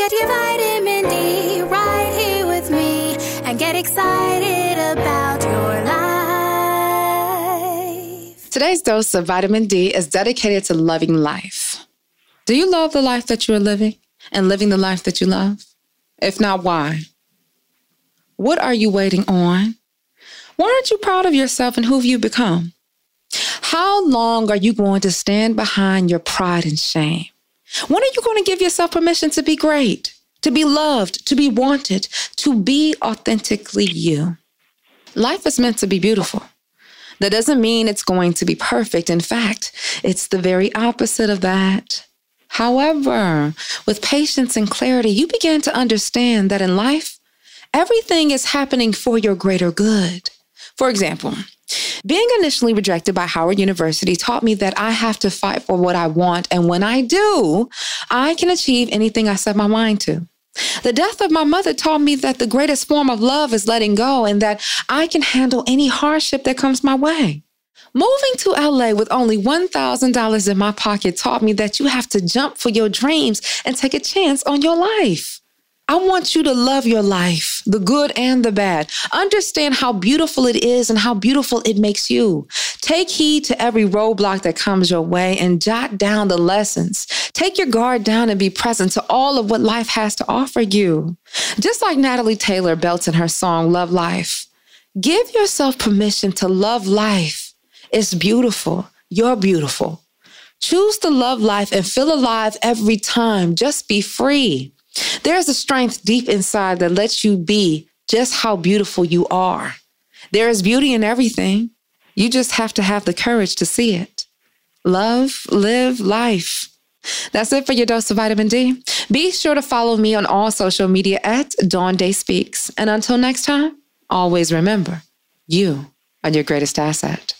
Get your vitamin D right here with me and get excited about your life. Today's dose of vitamin D is dedicated to loving life. Do you love the life that you are living and living the life that you love? If not, why? What are you waiting on? Why aren't you proud of yourself and who you've become? How long are you going to stand behind your pride and shame? When are you going to give yourself permission to be great, to be loved, to be wanted, to be authentically you? Life is meant to be beautiful. That doesn't mean it's going to be perfect. In fact, it's the very opposite of that. However, with patience and clarity, you begin to understand that in life, everything is happening for your greater good. For example, being initially rejected by Howard University taught me that I have to fight for what I want. And when I do, I can achieve anything I set my mind to. The death of my mother taught me that the greatest form of love is letting go and that I can handle any hardship that comes my way. Moving to LA with only $1,000 in my pocket taught me that you have to jump for your dreams and take a chance on your life. I want you to love your life, the good and the bad. Understand how beautiful it is and how beautiful it makes you. Take heed to every roadblock that comes your way and jot down the lessons. Take your guard down and be present to all of what life has to offer you. Just like Natalie Taylor belts in her song, Love Life. Give yourself permission to love life. It's beautiful. You're beautiful. Choose to love life and feel alive every time. Just be free. There's a strength deep inside that lets you be just how beautiful you are. There is beauty in everything. You just have to have the courage to see it. Love, live life. That's it for your dose of vitamin D. Be sure to follow me on all social media at Dawn Day Speaks. And until next time, always remember, you are your greatest asset.